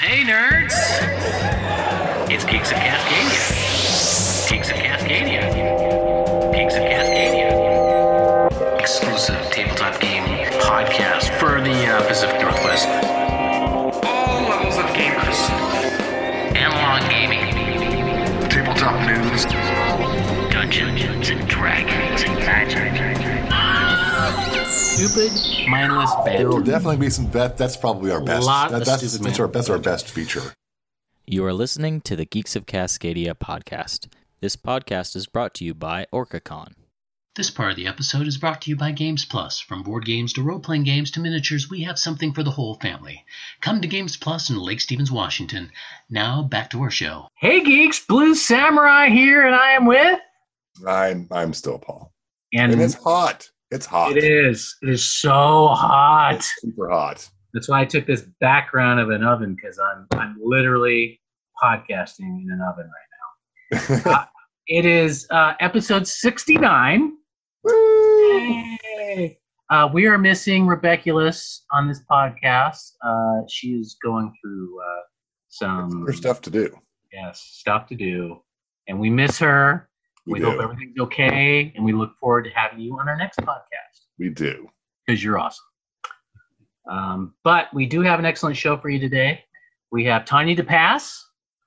Hey, nerds! It's Geeks of Cascadia. Geeks of Cascadia. Geeks of Cascadia. Exclusive tabletop game podcast for the uh, Pacific Northwest. All levels of gamers. Analog gaming. Tabletop news. Dungeons and Dragons. Stupid, mindless There will definitely be some. That that's probably our best. Lot that- of that's stupid that's our that's our best feature. You are listening to the Geeks of Cascadia podcast. This podcast is brought to you by OrcaCon. This part of the episode is brought to you by Games Plus. From board games to role playing games to miniatures, we have something for the whole family. Come to Games Plus in Lake Stevens, Washington. Now, back to our show. Hey, geeks! Blue Samurai here, and I am with. I'm I'm still Paul, And and it's hot. It's hot. it is. It is so hot. super hot. That's why I took this background of an oven because I'm I'm literally podcasting in an oven right now. It is uh, episode 69. Woo! Uh, we are missing Rebeculus on this podcast. Uh, she is going through uh, some There's stuff to do. yes stuff to do, and we miss her. We We, hope everything's okay, and we look forward to having you on our next podcast. We do. because you're awesome. Um, but we do have an excellent show for you today. We have Tanya DePass.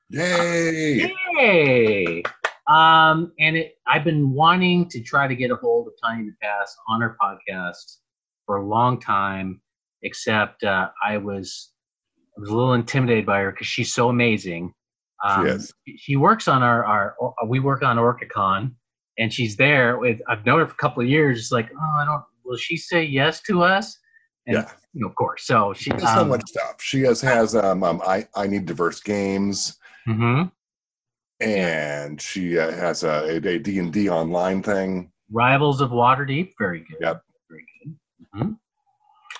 Yay! Yay! Um, and it, I've been wanting to try to get a hold of Tanya DePass on our podcast for a long time, except uh, I was I was a little intimidated by her because she's so amazing. Um, She is. She works on our, our we work on OrcaCon, and she's there with I've known her for a couple of years. It's like, oh, I don't. Will she say yes to us? And, Yeah. you know, of course. So she. So um, much stuff. She has has um, um I I need diverse games, Mm-hmm. and she uh, has a a D and D online thing, Rivals of Waterdeep, very good. Yep. Very good.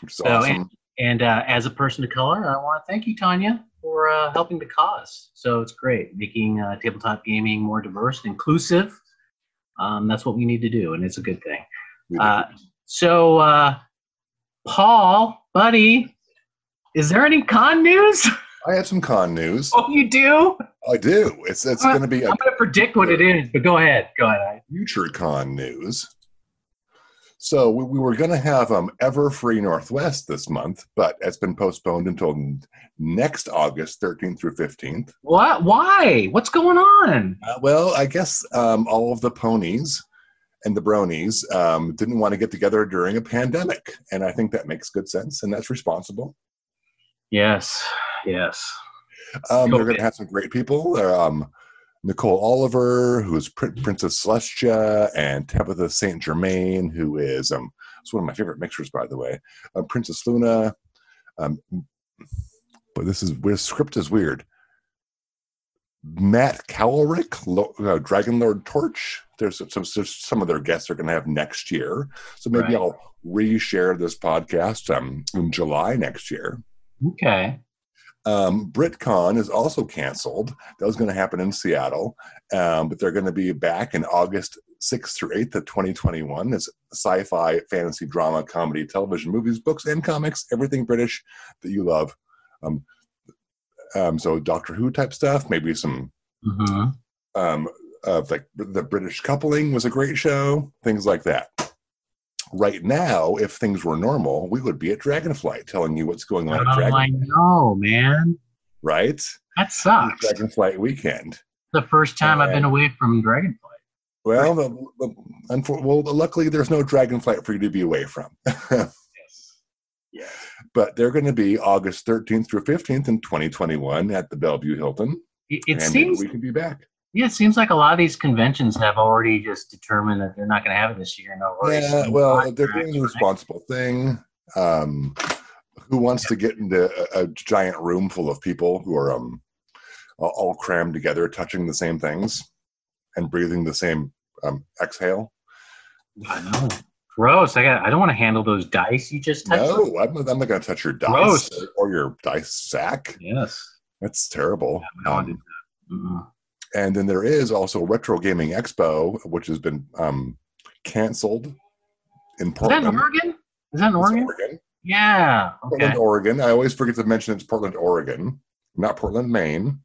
which is So, awesome. And uh, as a person of color, I want to thank you, Tanya, for uh, helping the cause. So it's great making uh, tabletop gaming more diverse and inclusive. Um, that's what we need to do, and it's a good thing. Uh, so, uh, Paul, buddy, is there any con news? I have some con news. oh, you do? I do. It's it's Uh, going to be a I'm going to predict what it is, but go ahead. Go ahead. future con news. So we, we were going to have um, Everfree Northwest this month, but it's been postponed until next August 13th through 15th. What? Why? What's going on? Uh, well, I guess um, all of the ponies and the bronies um, didn't want to get together during a pandemic, and I think that makes good sense, and that's responsible. Yes. Yes. Um, they're going to have some great people. Um, Nicole Oliver, who is Prin- Princess Celestia, and Tabitha Saint Germain, who is um, it's one of my favorite mixers, by the way. Uh, Princess Luna. Um, but this is this script is weird. Matt Cowlrick, Lo, uh, Dragon Lord Torch. There's some there's some of their guests are going to have next year, so maybe Right. I'll reshare this podcast um, in July next year. Okay. Um, BritCon is also canceled. That was going to happen in Seattle, um, but they're going to be back in August 6th through 8th of 2021. It's sci-fi, fantasy, drama, comedy, television, movies, books, and comics. Everything British that you love. Um, um, so Doctor Who type stuff, maybe some hmm um, of like the British coupling was a great show. Things like that. Right now, if things were normal, we would be at Dragonflight telling you what's going on at Oh, I know, man. right? That sucks. Dragonflight weekend. the first time I've been away from Dragonflight. Well, the, the, unfor- well, luckily there's no Dragonflight for you to be away from. Yes. Yeah. but they're going to be August 13th through 15th in 2021 at the Bellevue Hilton, It, it and seems we can be back. Yeah, it seems like a lot of these conventions have already just determined that they're not going to have it this year. Already Yeah, well, they're doing the responsible thing. Um, who wants to get into a, a giant room full of people who are um, all, crammed together, touching the same things and breathing the same um, exhale? I know. Gross. I got. I don't want to handle those dice you just touched. No, I'm, I'm not going to touch your dice Gross. or your dice sack. Yes. That's terrible. I and then there is also Retro Gaming Expo, which has been um, canceled in Is that Portland. in Oregon? Is that in Oregon? Oregon. Yeah. Okay. Portland, Oregon. I always forget to mention it's Portland, Oregon. not Portland, Maine.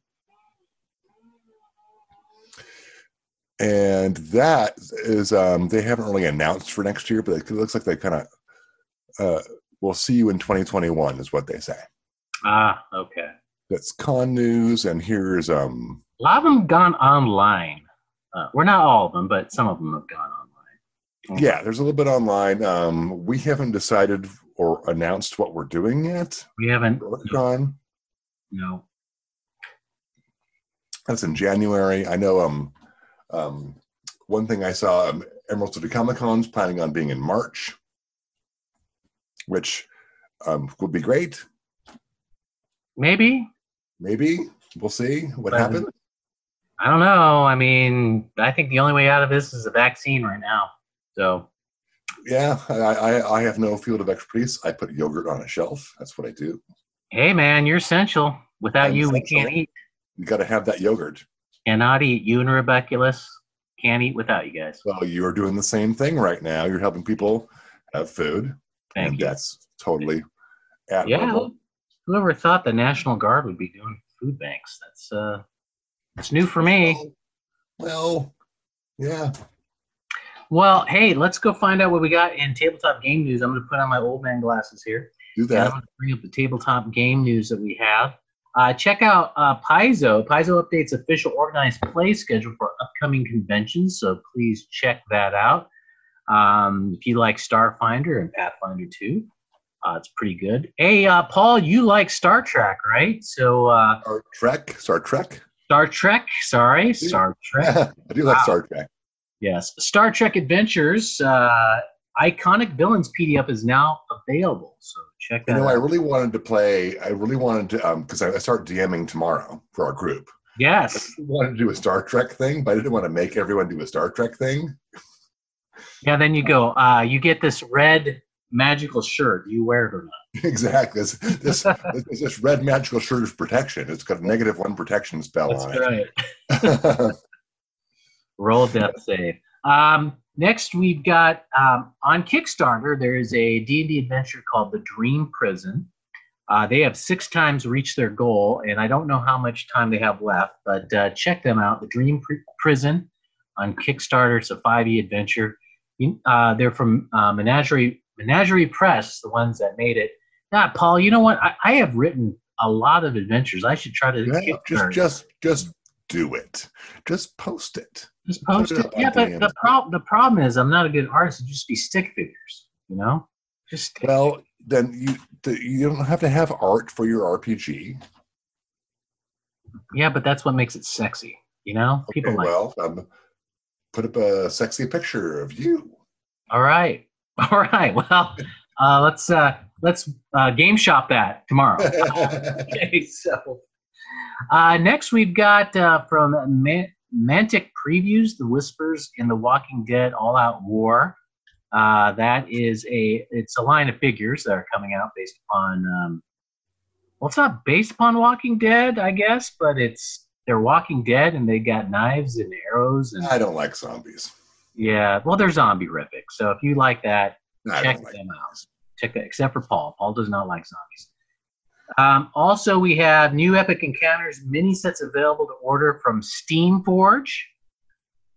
And that is, um, they haven't really announced for next year, but it looks like they kind of, uh, will see you in 2021 is what they say. Ah, okay. That's con news. And here's, um, A lot of them gone online. Uh, we're not all of them, but some of them have gone online. yeah, there's a little bit online. Um, we haven't decided or announced what we're doing yet. We haven't. Con. No. That's in January. I know. Um, um, one thing I saw, um, Emerald City Comic Con's planning on being in March, which um, would be great. Maybe. Maybe we'll see what But- happens. I don't know. I mean, I think the only way out of this is a vaccine right now. So, Yeah, I, I, I have no field of expertise. I put yogurt on a shelf. That's what I do. hey, man, you're essential. Without I'm you, we can't eat. You got to have that yogurt. Cannot eat. You and Rebeculus can't eat without you guys. Well, you are doing the same thing right now. You're helping people have food, Thank and you. that's totally Yeah. admirable. Whoever thought the National Guard would be doing food banks? That's uh, that's new for me. Well, yeah. Well, hey, let's go find out what we got in tabletop game news. I'm going to put on my old man glasses here. Do And I'm going to bring up the tabletop game news that we have. Uh, check out uh, Paizo. Paizo updates official organized play schedule for upcoming conventions, so please check that out. Um, if you like Starfinder and Pathfinder 2, uh, it's pretty good. Hey, uh, Paul, you like Star Trek, right? So uh, Star Trek. Star Trek. Star Trek, sorry, Star Trek. I do like Wow. Star Trek. Yes, Star Trek Adventures. Uh, Iconic Villains PDF is now available, so check that. You know, I really wanted to play. I really wanted to, um, because I, I start DMing tomorrow for our group. Yes, I wanted to do a Star Trek thing, but I didn't want to make everyone do a Star Trek thing. yeah. Then you go. Uh, you get this red magical shirt. Do you wear it or not? exactly. This this, this this red magical shirt is protection. It's got a negative one protection spell That's on right. it. Roll death save. Um, next, we've got um, on Kickstarter. There is a D and D adventure called The Dream Prison. Uh, they have six times reached their goal, and I don't know how much time they have left, but uh, check them out. The Dream Pr- Prison on Kickstarter. It's a 5e adventure. Uh, they're from uh, Menagerie Menagerie Press, the ones that made it. Now, Paul, you know what? I, I have written a lot of adventures. I should try to Yeah, just just just do it. Just post it. Just post it it. Yeah, but the problem the problem is I'm not a good artist. It'd just be stick figures, you know. Just stick Well, then you the, you don't have to have art for your RPG. yeah, but that's what makes it sexy, you know. People Okay, like. well, um, put up a sexy picture of you. All right, all right. Well, uh, let's uh, let's uh, game shop that tomorrow. okay, so uh, next we've got uh, from Man- Mantic Previews, The Whispers in the Walking Dead All Out War. Uh, that is a it's a line of figures that are coming out based upon um, well, it's not based upon Walking Dead, I guess, but it's they're Walking Dead and they got knives and arrows and I don't like zombies. Yeah, well, they're zombie rific. So if you like that, I check like them out. Check that, except for Paul. Paul does not like zombies. Um, also, we have new Epic Encounters mini sets available to order from Steamforge.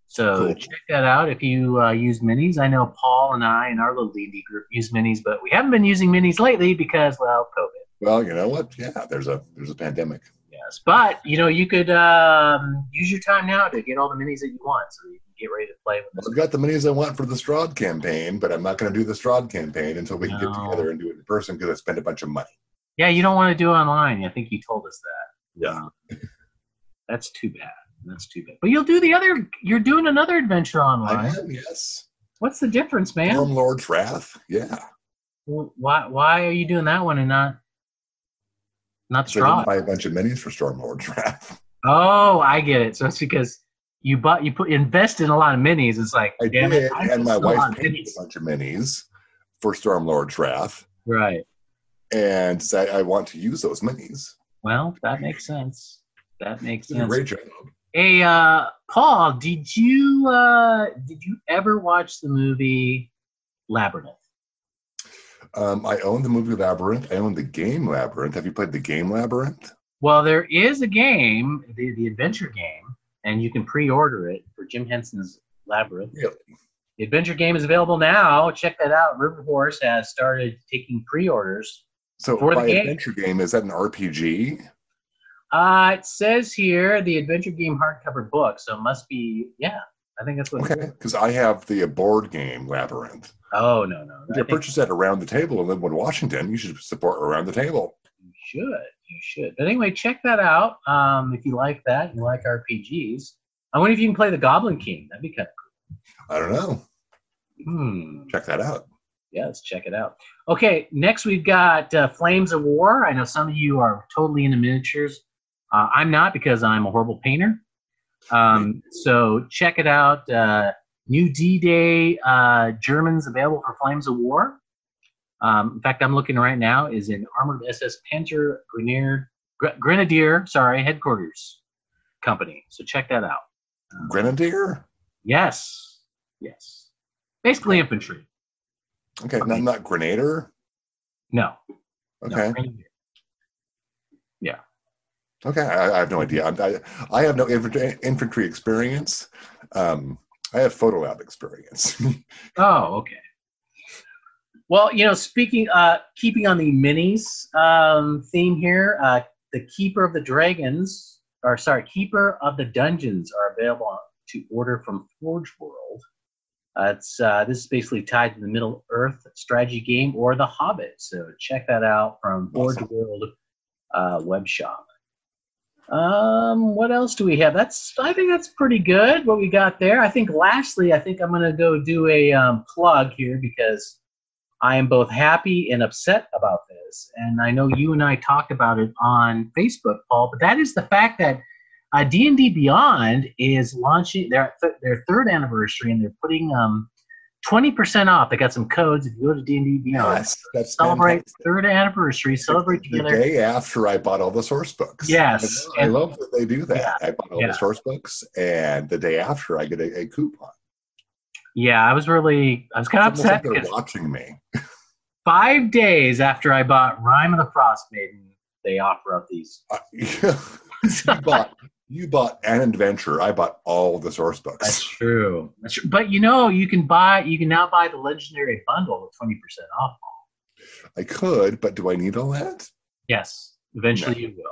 So Cool. check that out if you uh, use minis. I know Paul and I and our little D&D group use minis, but we haven't been using minis lately because, well, COVID. Well, you know what? Yeah, there's a there's a pandemic. Yes, but you know you could um, use your time now to get all the minis that you want, so you get ready to play with. I've got the minis I want for the Strahd campaign, but I'm not going to do the Strahd campaign until we can get together and do it in person because I spent a bunch of money. Yeah, you don't want to do it online. I think you told us that. Yeah. Um, that's too bad. That's too bad. But you'll do the other. You're doing another adventure I online. am, yes. What's the difference, man? Storm Lord's Wrath. Yeah. Well, why Why are you doing that one and not not So didn't Strahd? buy a bunch of minis for Storm Lord's Wrath. Oh, I get it. So it's because you bought you put invest in a lot of minis. It's like I damn did, it. I and my invested a lot wife paid minis. a bunch of minis for Storm Lord's Wrath, Right. and said I want to use those minis. Well, that makes sense. That makes sense. great job. Hey, uh, Paul, did you uh, did you ever watch the movie Labyrinth? Um, I own the movie Labyrinth. I own the game Labyrinth. Have you played the game Labyrinth? Well, there is a game, the, the adventure game, and you can pre-order it for Jim Henson's Labyrinth. Really? The adventure game is available now. Check that out. River Horse has started taking pre-orders. So For the game. adventure game, is that an RPG? Uh, it says here the adventure game hardcover book, so it must be yeah. I think that's what. Okay, because I have the board game Labyrinth. Oh no no. You purchase that around the table and in Lynnwood, Washington, you should support around the table. you should. You should. But anyway, check that out. Um, if you like that, you like RPGs. I wonder if you can play the Goblin King. That'd be kind of cool. I don't know. Hmm. Check that out. Yes, check it out. Okay, next we've got uh, Flames of War. I know some of you are totally into miniatures. Uh, I'm not because I'm a horrible painter. Um, so check it out. Uh, new D-Day uh, Germans available for Flames of War. Um, in fact, I'm looking right now is in Armored SS Panther Grenadier, Gre- Grenadier, sorry, headquarters company. So check that out. Grenadier? Yes, yes, basically infantry. Okay, not, not Grenader. No, no, Okay, Yeah. okay. I, I have no idea. I, I have no infantry, infantry experience. Um, I have photo lab experience. Oh, okay. Well, you know, speaking, uh, keeping on the minis um, theme here, uh, the Keeper of the Dragons, or sorry, Keeper of the Dungeons are available to order from Forge World. Uh, it's uh, this is basically tied to the Middle Earth strategy game or The Hobbit. So check that out from Forge Awesome. World uh, web shop. Um, what else do we have? That's I think that's pretty good. What we got there. I think lastly, I think I'm gonna go do a um, plug here because I am both happy and upset about this. And I know you and I talked about it on Facebook, Paul. But that is the fact that uh, D&D Beyond is launching their their third anniversary, and they're putting um 20% off. They got some codes if you go to D&D Beyond. yes, that's Celebrate fantastic. third anniversary. Celebrate the together. day after I bought all the source books. Yes, I, and- love that they do that. Yeah, I bought all yeah. the source books, and the day after I get a, a coupon. Yeah, I was really I was kind of upset like they're watching me. five days after I bought Rime of the Frostmaiden, they offer up these. Uh, you bought you bought an adventure. I bought all the source books. That's true. That's true. But you know, you can buy you can now buy the legendary bundle with twenty percent off. I could, but do I need all that? Yes, eventually No. you will.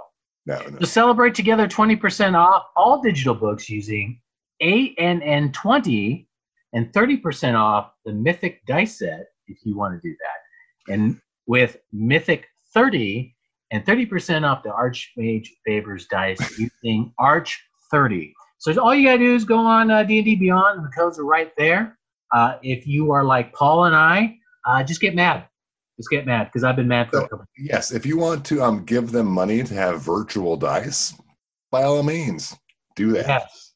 No, no. To celebrate together twenty percent off all digital books using ANN twenty and thirty percent off the Mythic dice set if you want to do that, and with Mythic thirty and thirty percent off the Archmage Favors dice using Arch thirty. So all you gotta do is go on uh, D&D Beyond, and the codes are right there. Uh, if you are like Paul and I, uh, just get mad. Just get mad because I've been mad for a So- couple. Yes, if you want to um give them money to have virtual dice, by all means, do that. Yes.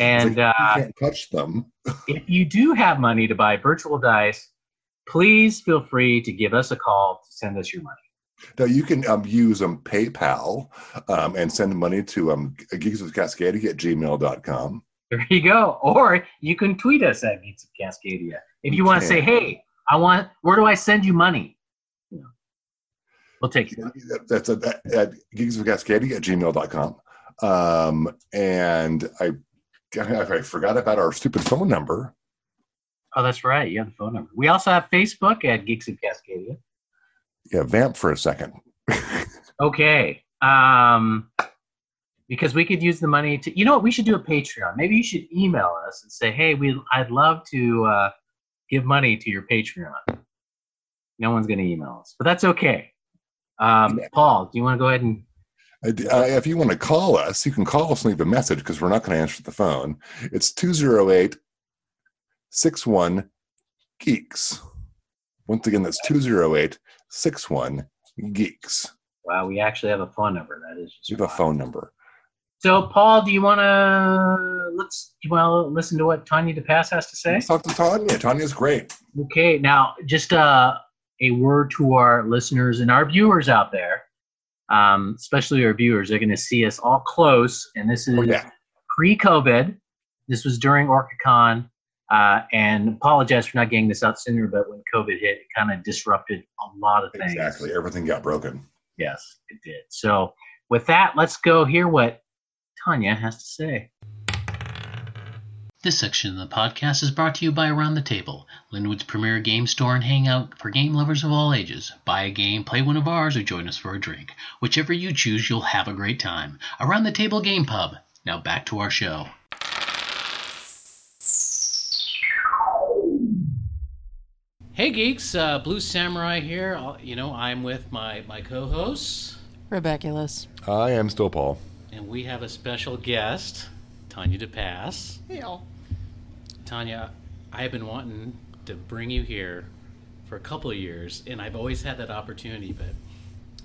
And like, uh, you can't touch them. if you do have money to buy virtual dice, please feel free to give us a call to send us your money. No, you can um, use um, PayPal um, and send money to um, geeks of Cascadia at gmail.com. There you go. Or you can tweet us at Geeks of Cascadia. If you You want to say, hey, I want, where do I send you money? You know, we'll take you. That's at, at geeks of Cascadia at gmail.com. Um, and I, I forgot about our stupid phone number. Oh, that's right. You have the phone number. We also have Facebook at Geeks of Cascadia. Yeah, vamp for a second. Okay. Um, because we could use the money to, you know what? We should do a Patreon. Maybe you should email us and say, hey, we, I'd love to uh, give money to your Patreon. No one's going to email us, but that's okay. Um, Yeah. Paul, do you want to go ahead and? If you want to call us, you can call us and leave a message because we're not going to answer the phone. It's 208 61 Geeks. Once again, that's 208 61 Geeks. Wow, we actually have a phone number. That is just We have a phone number. So, Paul, do you want to let's? Do you want to listen to what Tanya DePass has to say? Let's talk to Tanya. Tanya's great. Okay, now just uh, a word to our listeners and our viewers out there, um, especially our viewers. They're going to see us all close, and this is Oh, yeah. pre-COVID. This was during OrcaCon, uh, and apologize for not getting this out sooner. But when COVID hit, it kind of disrupted a lot of things. Exactly. Everything got broken. Yes, it did. So with that, let's go hear what Tanya has to say. This section of the podcast is brought to you by Around the Table, Lynnwood's premier game store and hangout for game lovers of all ages. Buy a game, play one of ours, or join us for a drink. Whichever you choose, you'll have a great time. Around the Table Game Pub. Now back to our show. Hey geeks, uh, Blue Samurai here. I'll- You know, I'm with my, my co hosts, Rebeculous. I am still Paul. and we have a special guest, Tanya DePass. Hey, y'all. Tanya, I have been wanting to bring you here for a couple of years, and I've always had that opportunity, but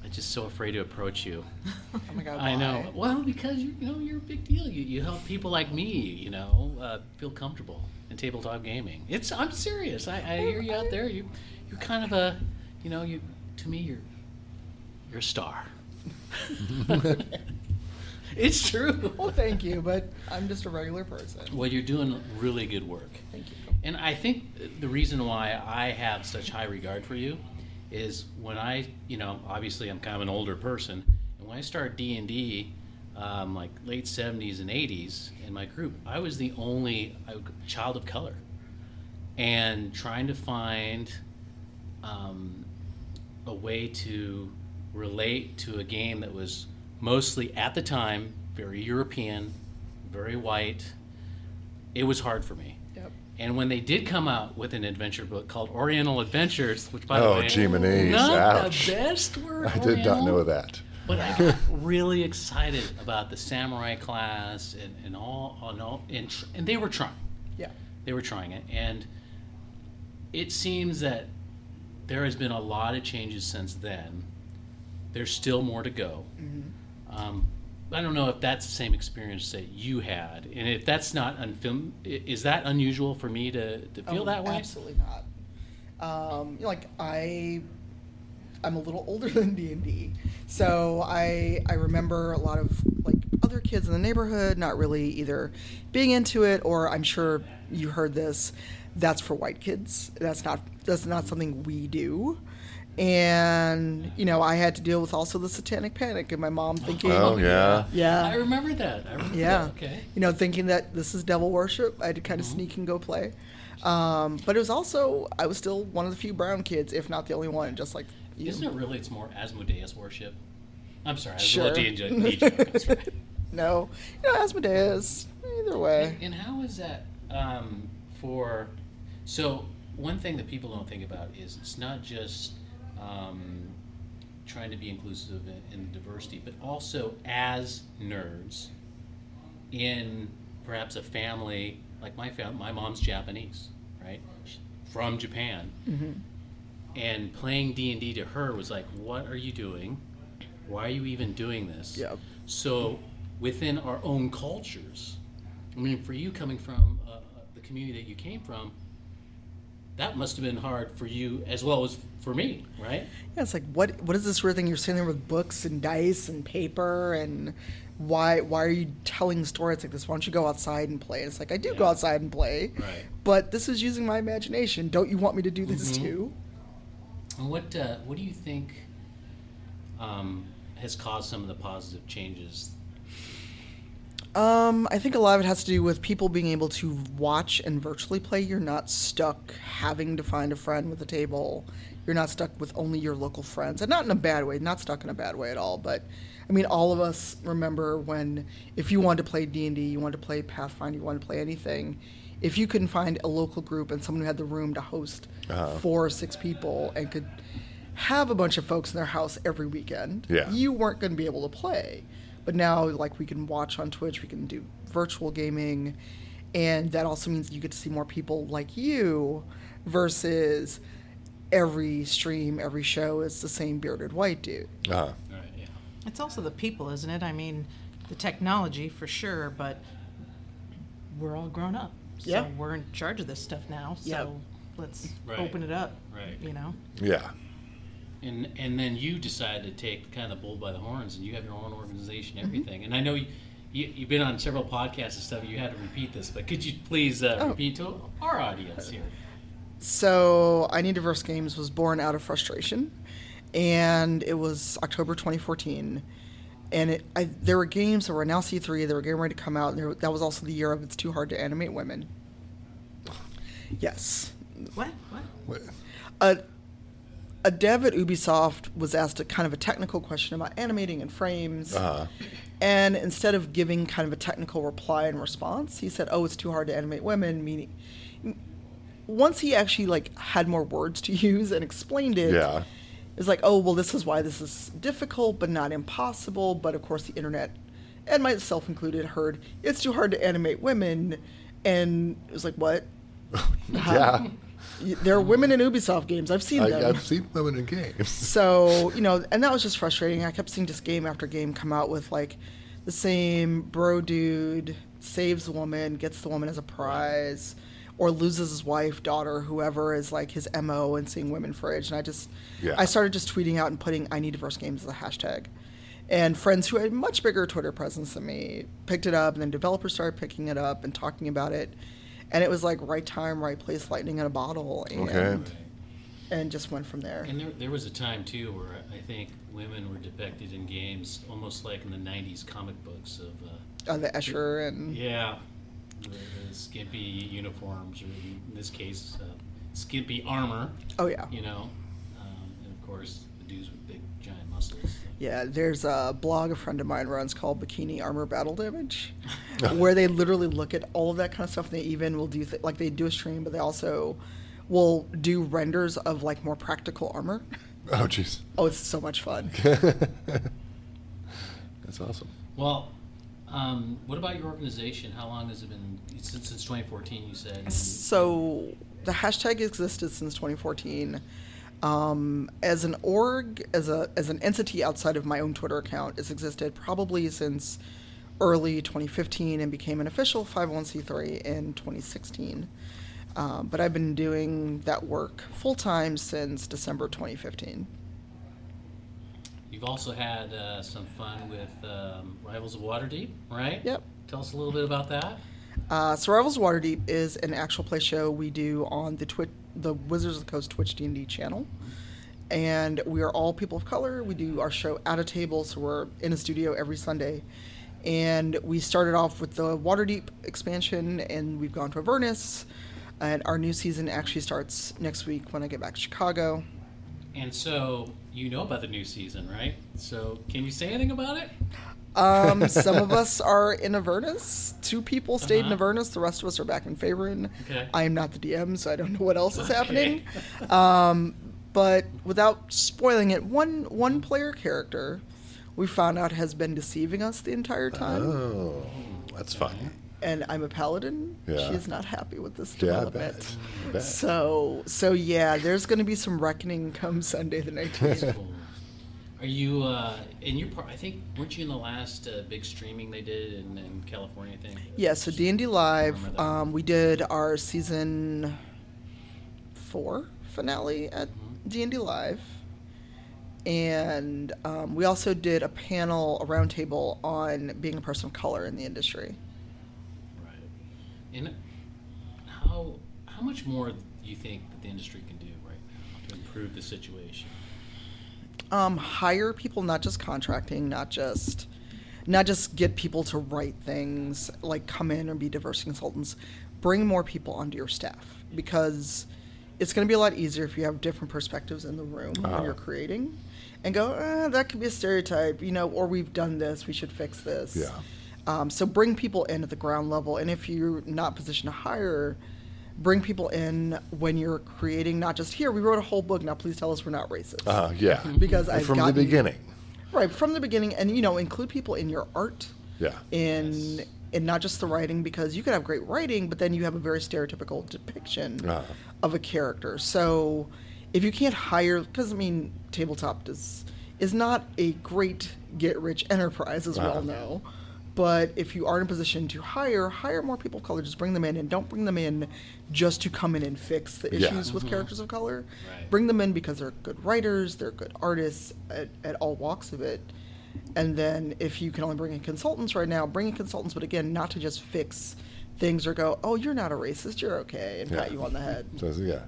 I'm just so afraid to approach you. Oh my god. I know. Well, because you, you know you're a big deal. You, you help people like me, you know, uh, feel comfortable in tabletop gaming. It's I'm serious. I, I hear you out there. You you're kind of a, you know, you to me you're you're a star. it's true. Well, thank you, but I'm just a regular person. Well, you're doing really good work. Thank you. And I think the reason why I have such high regard for you is when I, you know, obviously I'm kind of an older person, and when I started D and D, um, like late '70s and '80s in my group, I was the only child of color, and trying to find um, a way to relate to a game that was mostly at the time very European, very white. It was hard for me. Yep. And when they did come out with an adventure book called Oriental Adventures, which by the Oh, way, Jiminy, not ouch. the best word. I did not know that. But I got really excited about the samurai class and, and all, and all, and, tr- and they were trying. Yeah. They were trying it, and it seems that there has been a lot of changes since then. There's still more to go. Mm-hmm. Um, I don't know if that's the same experience that you had, and if that's not i- is that unusual for me to, to feel Oh, that way? Absolutely not. Um, you know, like I, I'm a little older than D and D, so I I remember a lot of like other kids in the neighborhood not really either being into it or I'm sure you heard this. That's for white kids. That's not that's not something we do. And you know, I had to deal with also the satanic panic and my mom thinking, Oh yeah. yeah, I remember that. I remember Yeah. that. Okay. you know, thinking that this is devil worship. I had to kind of Mm-hmm. sneak and go play. Um, but it was also, I was still one of the few brown kids, if not the only one, just like you. Isn't it really? It's more Asmodeus worship. I'm sorry. I was Sure. a little D&D right. No, you know, Asmodeus. Either way. And, and how is that um, for? So one thing that people don't think about is it's not just um, trying to be inclusive in, in diversity, but also as nerds in perhaps a family like my family. My mom's Japanese, right? Sh- From Japan, and playing D and D to her was like, "What are you doing? Why are you even doing this?" Yep. So within our own cultures, I mean, for you coming from uh, the community that you came from, that must have been hard for you as well as for me, right? Yeah, it's like what what is this weird thing? You're sitting there with books and dice and paper and why why are you telling stories like this? Why don't you go outside and play? It's like I do go outside and play, Right. but this is using my imagination. Don't you want me to do this Mm-hmm. too? And what uh, what do you think um, has caused some of the positive changes? Um, I think a lot of it has to do with people being able to watch and virtually play. You're not stuck having to find a friend with a table. You're not stuck with only your local friends, and not in a bad way. Not stuck in a bad way at all. But I mean, all of us remember when if you wanted to play D and D, you wanted to play Pathfinder, you wanted to play anything. If you couldn't find a local group and someone who had the room to host four or six people and could have a bunch of folks in their house every weekend, Yeah. you weren't going to be able to play. But now, like, we can watch on Twitch, we can do virtual gaming, and that also means you get to see more people like you versus every stream, every show is the same bearded white dude. Uh-huh. Right. Yeah. It's also the people, isn't it? I mean, the technology for sure, but we're all grown up. So Yeah. we're in charge of this stuff now. So Yep. let's Right. open it up. Right. You know? Yeah. And and then you decided to take kind of the bull by the horns, and you have your own organization, Mm-hmm. everything. And I know you, you you've been on several podcasts and stuff. You had to repeat this, but could you please uh, Oh. repeat to our audience here? So, I Need Diverse Games was born out of frustration, and it was October 2014. and it, I, there were games that were announced E3, They were getting ready to come out, and there, that was also the year of "It's too hard to animate women." Yes, What? What? What- a a dev at Ubisoft was asked a kind of a technical question about animating in frames, Uh-huh. and instead of giving kind of a technical reply and response, he said, "Oh, it's too hard to animate women." Meaning, once he actually like had more words to use and explained it, Yeah. it's like, "Oh, well, this is why this is difficult, but not impossible." But of course, the internet, and myself included, heard it's too hard to animate women, and it was like, "What?" Yeah. There are women in Ubisoft games. I've seen I, them. I've seen women in games. So, you know, and that was just frustrating. I kept seeing just game after game come out with like the same bro dude saves the woman, gets the woman as a prize, or loses his wife, daughter, whoever is like his MO and seeing women fridge. And I just, Yeah. I started just tweeting out and putting I need diverse games as a hashtag. And friends who had much bigger Twitter presence than me picked it up, and then developers started picking it up and talking about it. And it was like right time, right place, lightning in a bottle. And, Okay. and just went from there. And there, there was a time too where I think women were depicted in games almost like in the '90s comic books of, uh, uh, the Escher and yeah, the, the skimpy uniforms, or in this case, uh, skimpy armor. oh yeah, You know, um, and of course the dudes with big giant muscles. Yeah. There's a blog a friend of mine runs called Bikini Armor Battle Damage, where they literally look at all of that kind of stuff. And they even will do th- like they do a stream, but they also will do renders of like more practical armor. Oh, jeez. Oh, it's so much fun. That's awesome. Well, um, what about your organization? How long has it been since since 2014? You said. So the hashtag existed since 2014. Um, as an org, as a as an entity outside of my own Twitter account, it's existed probably since early 2015 and became an official 501c3 in 2016. Um, but I've been doing that work full time since December 2015. You've also had uh, some fun with um, Rivals of Waterdeep, right? Yep. Tell us a little bit about that. Uh, Survivals Waterdeep is an actual play show we do on the Twitch, the Wizards of the Coast Twitch D&D channel, and we are all people of color. We do our show at a table, so we're in a studio every Sunday, and we started off with the Waterdeep expansion, and we've gone to Avernus, and our new season actually starts next week when I get back to Chicago. And so you know about the new season, right? So can you say anything about it? Um, some of us are in Avernus. Two people stayed in Uh-huh. Avernus. The rest of us are back in Faerun. Okay. I am not the DM, so I don't know what else is happening. Um, but without spoiling it, one one player character we found out has been deceiving us the entire time, Oh, that's fun. and I'm a paladin. Yeah. She is not happy with this Yeah, I development. bet. I bet. So so yeah, there's going to be some reckoning come Sunday the 19th. Are you uh, in your part? I think weren't you in the last uh, big streaming they did in, in California? I think. Yeah, so D and D Live, um, we did our season four finale at D and D Live, and um, we also did a panel, a roundtable on being a person of color in the industry. Right. And how how much more do you think that the industry can do right now to improve the situation? Um, hire people, not just contracting, not just not just get people to write things like come in and be diversity consultants. Bring more people onto your staff because it's going to be a lot easier if you have different perspectives in the room Uh-huh. when you're creating, and go, eh, that could be a stereotype, you know, or we've done this, we should fix this. Yeah. Um, so bring people in at the ground level, and if you're not positioned to hire, bring people in when you're creating. Not just here, we wrote a whole book. Now please tell us we're not racist. Uh, yeah. Because I've from gotten- the beginning. Right from the beginning, and you know, include people in your art, Yeah. in in not just the writing, because you could have great writing, but then you have a very stereotypical depiction Uh-huh. of a character. So, if you can't hire, because I mean, tabletop is is not a great get rich enterprise, as we all Uh-huh. know. But if you are in a position to hire, hire more people of color. Just bring them in, and don't bring them in just to come in and fix the Yeah. issues with mm-hmm. characters of color. Right. Bring them in because they're good writers, they're good artists at, at all walks of it. And then if you can only bring in consultants right now, bring in consultants, but again, not to just fix things or go, oh, you're not a racist, you're okay, and pat you on the head. So, yeah.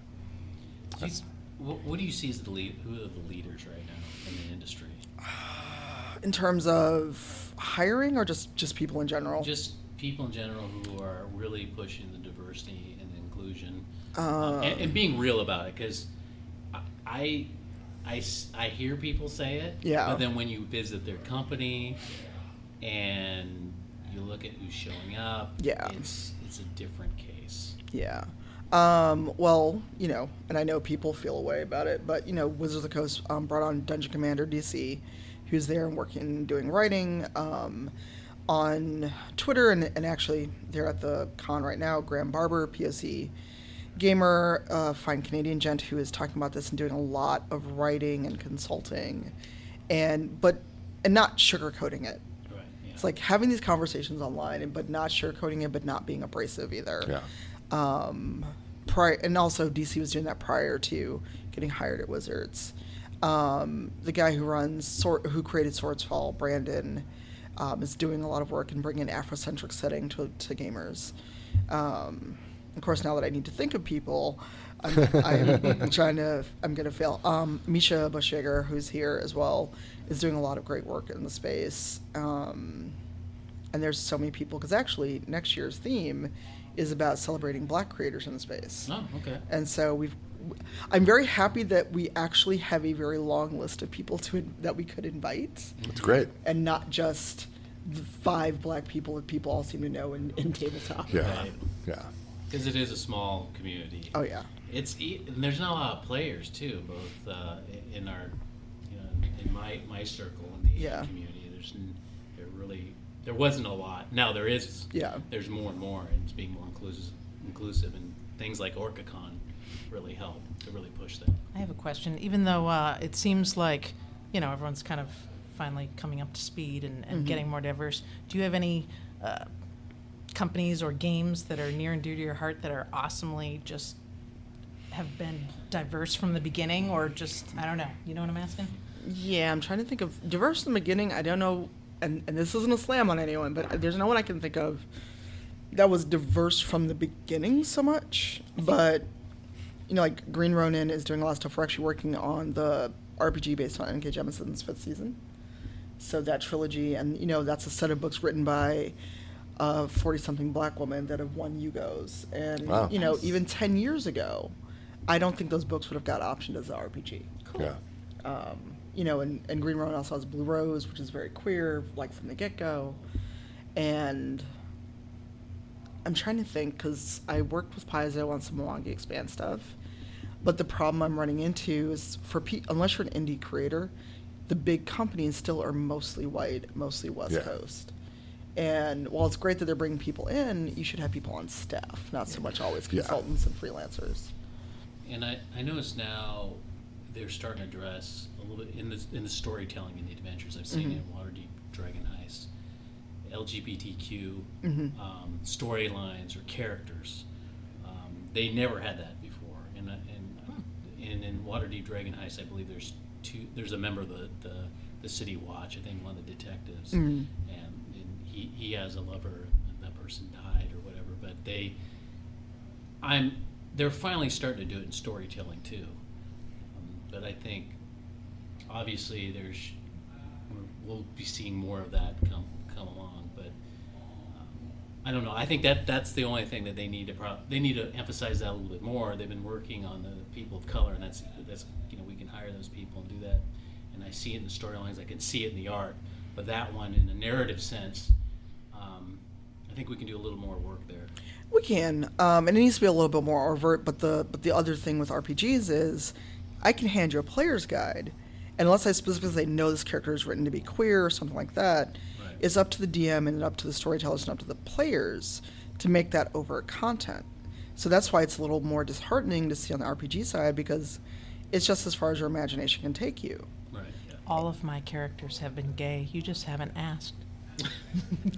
Do you- what, what do you see as the lead? Who are the leaders right now in the industry? in terms of hiring or just just people in general? Just people in general who are really pushing the diversity and inclusion Uh, and, and being real about it because I, I, I hear people say it, Yeah. but then when you visit their company and you look at who's showing up, Yeah. it's it's a different case. Yeah. Um, well, you know, and I know people feel a way about it, but you know, Wizards of the Coast um, brought on Dungeon Commander DC, who's there and working, doing writing um, on Twitter, and, and actually they're at the con right now. Graham Barber, POC gamer, uh, fine Canadian gent who is talking about this and doing a lot of writing and consulting, and but and not sugarcoating it. Right. Yeah. It's like having these conversations online, and but not sugarcoating it, but not being abrasive either Yeah. um, prior, and also DC was doing that prior to getting hired at Wizards. Um, the guy who runs Sword, who created Swordsfall, Brandon, um, is doing a lot of work in bringing an Afrocentric setting to, to gamers. Um, of course, now that I need to think of people, I'm, I'm trying to. I'm gonna fail. Um, Misha Bushyager, who's here as well, is doing a lot of great work in the space. Um, and there's so many people because actually next year's theme is about celebrating black creators in the space Oh, okay. and so we've i'm very happy that we actually have a very long list of people to that we could invite It's great. and not just the five black people that people all seem to know in, in tabletop Yeah. Right. Yeah. Because it is a small community. oh yeah It's e- and there's not a lot of players too, both uh, in our, you know, in my my circle in the Asian Yeah. community. There's there really there wasn't a lot. Now there is. Yeah. There's more and more, and it's being more inclusive, inclusive, and things like OrcaCon really help to really push that. I have a question. Even though uh, it seems like, you know, everyone's kind of finally coming up to speed and, and getting more diverse, do you have any uh, companies or games that are near and dear to your heart that are awesomely just have been diverse from the beginning or just, I don't know, you know what I'm asking? yeah i'm trying to think of diverse from the beginning i don't know and, and this isn't a slam on anyone but there's no one i can think of that was diverse from the beginning so much but you know like green ronin is doing a lot of stuff we're actually working on the rpg based on nk jemisin's fifth season so that trilogy and you know that's a set of books written by a 40 something black woman that have won Hugos. And, Wow. you know, even 10 years ago, I don't think those books would have got optioned as an RPG. Yeah. Um, you know, and, and Green Ronin also has Blue Rose, which is very queer, like from the get go. And I'm trying to think because I worked with Paizo on some Mwangi Expanse stuff. But the problem I'm running into is for pe- unless you're an indie creator, the big companies still are mostly white, mostly West Yeah. Coast. And while it's great that they're bringing people in, you should have people on staff, not so much always Yeah. consultants and freelancers. And I, I notice now they're starting to address a little bit in the in the storytelling in the adventures I've seen in Waterdeep Dragon Heist, LGBTQ Mhm. um, storylines or characters. Um, they never had that before. And uh, and and in Waterdeep Dragon Heist, I believe there's two. There's a member of the the, the City Watch. I think one of the detectives, Mhm. and, and he he has a lover. and That person died or whatever. But they I'm they're finally starting to do it in storytelling too. Um, but I think obviously there's we'll be seeing more of that come come along. I don't know. I think that that's the only thing that they need to pro- they need to emphasize that a little bit more. They've been working on the people of color, and that's that's you know we can hire those people and do that. And I see it in the storylines. I can see it in the art. But that one, in a narrative sense, um, I think we can do a little more work there. We can, um, and it needs to be a little bit more overt. But the but the other thing with RPGs is, I can hand you a player's guide, and unless I specifically no, this character is written to be queer or something like that, Right. it's up to the DM and up to the storytellers and up to the players to make that overt content. So that's why it's a little more disheartening to see on the RPG side because it's just as far as your imagination can take you. Right. Yeah. All of my characters have been gay. You just haven't asked.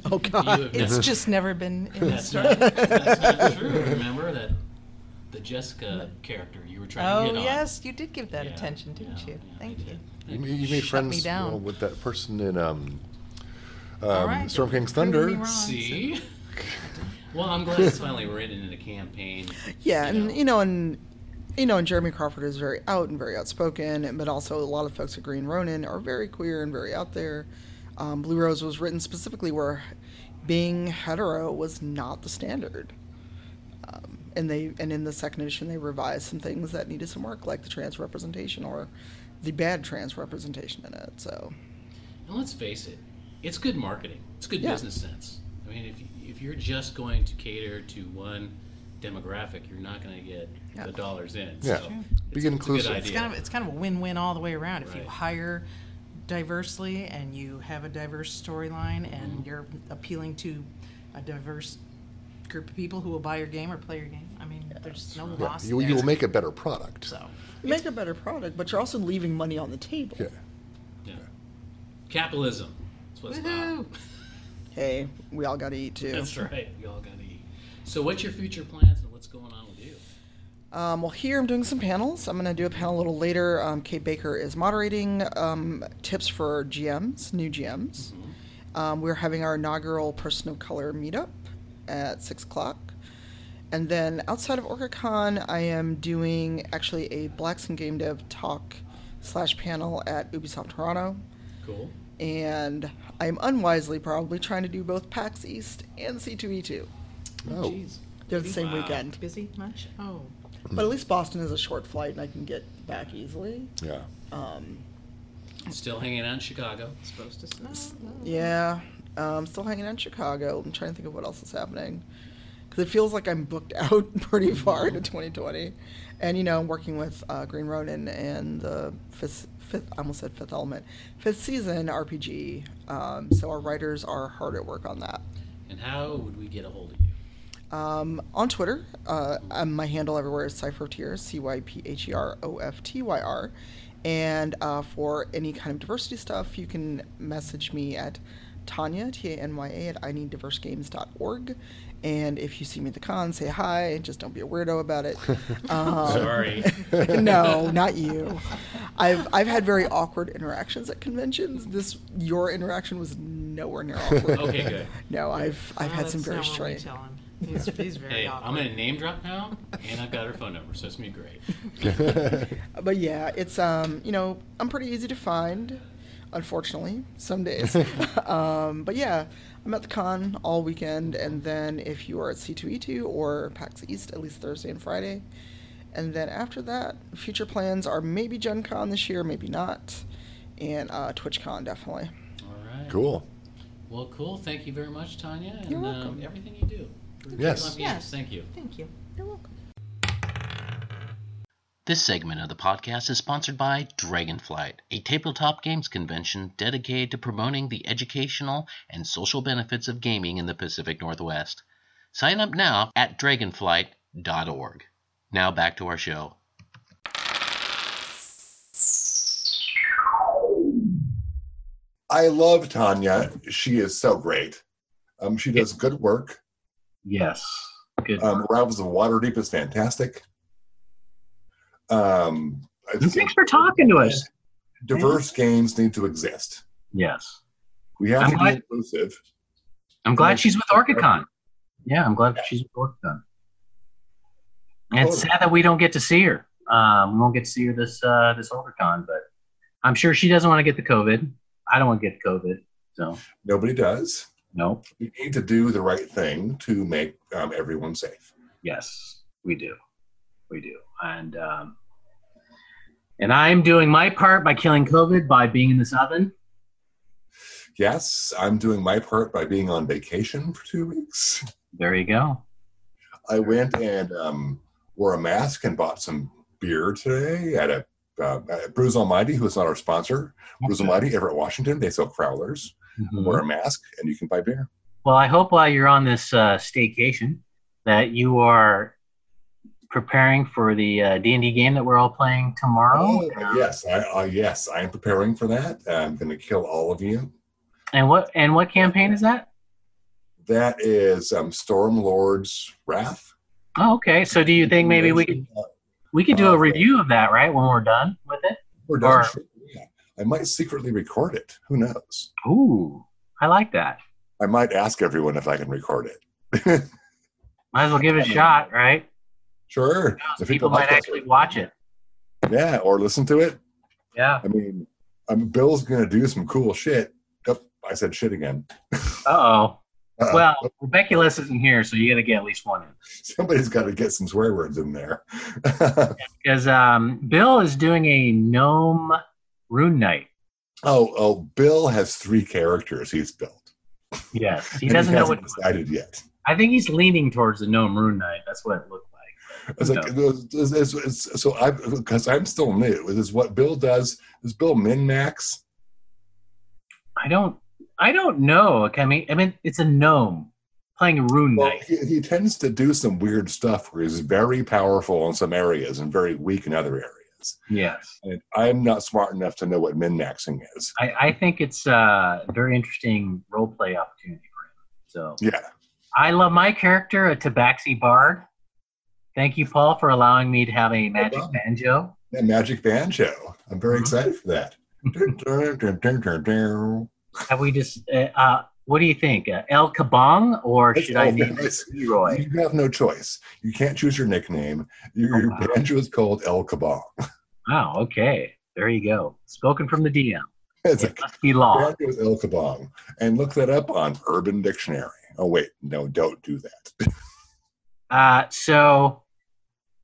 Oh God! have It's just never been in the That's story. not, that's not true. Remember that the Jessica character you were trying to Oh hit on. yes, you did give that Yeah, attention, didn't yeah, you? yeah, Thank you. You, Thank you made Shut me friends down. you with that person in um, um, All right, Storm King's Thunder. See? well, I'm glad it's finally written in a campaign. Yeah, you and know. you know, and you know, and Jeremy Crawford is very out and very outspoken, but also a lot of folks at Green Ronin are very queer and very out there. Um, Blue Rose was written specifically where being hetero was not the standard. Um, and they and in the second edition they revised some things that needed some work, like the trans representation or the bad trans representation in it. So And let's face it, it's good marketing. It's good Yeah. business sense. I mean, if you, if you're just going to cater to one demographic, you're not going to get Yeah. the dollars in. Yeah. So Be it's, it's a good inclusive. idea. It's kind of it's kind of a win-win all the way around. If you hire diversely and you have a diverse storyline Mm-hmm. and you're appealing to a diverse group of people who will buy your game or play your game, I mean, there's no Yeah, loss you, there. you'll make a better product. so. make a better product, but you're also leaving money on the table. Yeah. yeah. Capitalism. That's what's Woohoo! up. Hey, we all got to eat too. That's right. We all got to eat. So, what's your future plans and what's going on with you? Um, well, here I'm doing some panels. I'm going to do a panel a little later. Um, Kate Baker is moderating um, tips for GMs, new GMs. Um, we're having our inaugural Person of Color meetup at 6 o'clock. And then outside of OrcaCon, I am doing actually a Blacks and Game Dev talk slash panel at Ubisoft Toronto. Cool. And I'm unwisely probably trying to do both PAX East and C2E2. Oh, Jeez. They're the same Wow. weekend. Busy much? Oh. But at least Boston is a short flight and I can get back easily. yeah. Um, Still hanging out in Chicago. Supposed to snow. Yeah, um, still hanging out in Chicago. I'm trying to think of what else is happening because it feels like I'm booked out pretty far into 2020, and you know, I'm working with uh, Green Ronin and the fifth, fifth, I almost said fifth element, fifth season RPG. Um, so our writers are hard at work on that. And how would we get a hold of you? Um, on Twitter, uh, um, my handle everywhere is Cypheroftyr, C Y P H E R O F T Y R. And uh, for any kind of diversity stuff, you can message me at Tanya, T A N Y A, at IneedDiverseGames.org. And if you see me at the con, say hi. Just don't be a weirdo about it. Um, Sorry. no, not you. I've I've had very awkward interactions at conventions. This your interaction was nowhere near awkward. okay, good. No, I've I've Oh, had some very not what we strange. tell him. He's, he's very Hey, awkward. I'm going to name drop now, and I've got her phone number, so it's going to be great. but yeah, it's um, you know, I'm pretty easy to find, unfortunately, some days. um, but yeah, I'm at the con all weekend, and then if you are at C2E2 or PAX East, at least Thursday and Friday, and then after that, future plans are maybe Gen Con this year, maybe not, and uh, TwitchCon definitely. All right. Cool. Well, cool. Thank you very much, Tanya, and You're um, everything you do. Yes. Yes. Thank you. Thank you. You're welcome. This segment of the podcast is sponsored by Dragonflight, a tabletop games convention dedicated to promoting the educational and social benefits of gaming in the Pacific Northwest. Sign up now at dragonflight.org. Now back to our show. I love Tanya. She is so great. Um, she does good work. Yes. Good. Um, Rivals of Waterdeep is fantastic. Um, Thanks think for talking to us. diverse games need to exist. Yes. We have I'm to be inclusive. I'm glad she's with OrcaCon. Yeah, I'm glad she's with OrcaCon. And it's sad that we don't get to see her. Um, we won't get to see her this uh, this OrcaCon, but I'm sure she doesn't want to get the COVID. I don't want to get COVID, so Nobody does. no. We need to do the right thing to make um, everyone safe. Yes, we do, we do, and um, and I'm doing my part by killing COVID by being in this oven. Yes, I'm doing my part by being on vacation for two weeks. There you go. I went and um, wore a mask and bought some beer today at a uh, at Brews Almighty, who is not our sponsor. Brews Almighty, Everett, Washington. They sell crowlers. Mhm. Wear a mask and you can buy beer. Well, I hope while you're on this uh, staycation that you are preparing for the uh, D&D game that we're all playing tomorrow. Oh, yes, I, uh, yes, I am preparing for that. I'm going to kill all of you. And what and what campaign is that? That is um, Stormlord's Wrath. Oh, okay. So do you think maybe we could we could do a review of that, right, when we're done with it? We're done. or- Sure, yeah. I might secretly record it. Who knows? Ooh, I like that. I might ask everyone if I can record it. Might as well give it a shot, right? Sure. People like might actually watch it. Yeah, or listen to it. Yeah. I mean, um, Bill's going to do some cool shit. I said shit again. Uh-oh. Uh-oh. Well, Rebeculus isn't here, so you got to get at least one in. somebody's got to get some swear words in there. Because um, Bill is doing a gnome rune knight. oh, oh, Bill has three characters he's built. Yes, he doesn't know what. decided yet. I think he's leaning towards the gnome rune knight. That's what it looked like. It's like, it's- it's- it's- so I because I'm still new. Is what Bill does? Is Bill min max? I don't. I don't know. I mean, I mean, it's a gnome playing a rune Well, knight. he, he tends to do some weird stuff where he's very powerful in some areas and very weak in other areas. Yes, And I'm not smart enough to know what min maxing is. I, I think it's a very interesting role play opportunity for him. So Yeah. I love my character, a Tabaxi Bard. Thank you, Paul, for allowing me to have a magic banjo. A magic banjo. I'm very Mhm. excited for that. Have we just? Uh, uh, what do you think, uh, El Kabong, or should I it Leroy? You have no choice. You can't choose your nickname. Your, Oh, your wow. banjo is called El Kabong. Wow. Okay. There you go. Spoken from the DM. It's It like must be law. banjo is El Kabong. And look that up on Urban Dictionary. Oh wait, no, don't do that. Uh, so,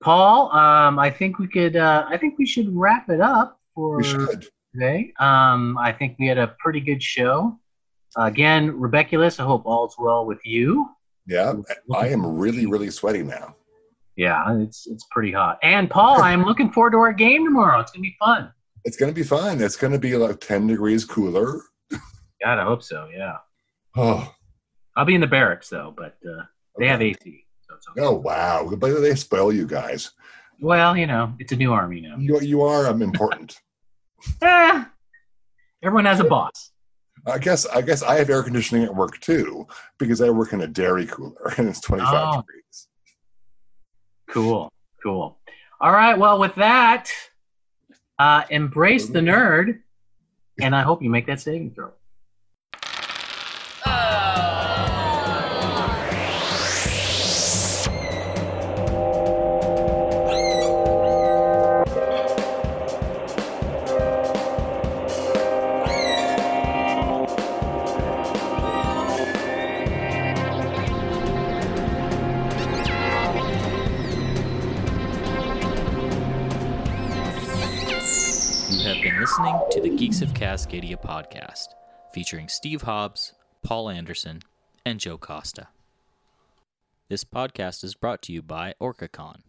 Paul, um, I think we could. Uh, I think we should wrap it up for today. Um, I think we had a pretty good show. again, Rebeculus, I hope all's well with you. Yeah, I am really, really sweaty now. Yeah, it's it's pretty hot. And Paul, I'm looking forward to our game tomorrow. It's gonna be fun. It's going to be fun. It's going to be like 10 degrees cooler. God, I hope so. Yeah, Oh, I'll be in the barracks though, but uh, they have AC. Okay. oh wow. But they spoil you guys. Well, you know, it's a new army now. You, you are um, important. Eh, everyone has a boss. I guess I guess I have air conditioning at work too because I work in a dairy cooler and it's 25 Oh. degrees. Cool, cool. All right. Well, with that, uh, embrace the nerd, and I hope you make that saving throw. Cascadia podcast, featuring Steve Hobbs, Paul Anderson, and Joe Costa. This podcast is brought to you by OrcaCon,